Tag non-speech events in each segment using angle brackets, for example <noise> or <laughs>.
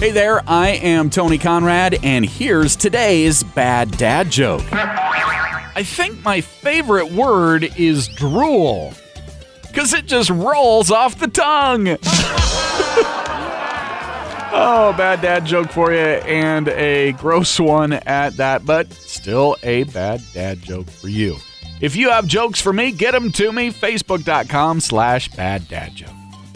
Hey there, I am Tony Conrad, and here's today's bad dad joke. I think my favorite word is drool, because it just rolls off the tongue. <laughs> oh, bad dad joke for you, and a gross one at that, but still a bad dad joke for you. If you have jokes for me, get them to me. Facebook.com slash bad dad joke.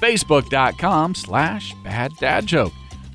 Facebook.com slash bad dad joke.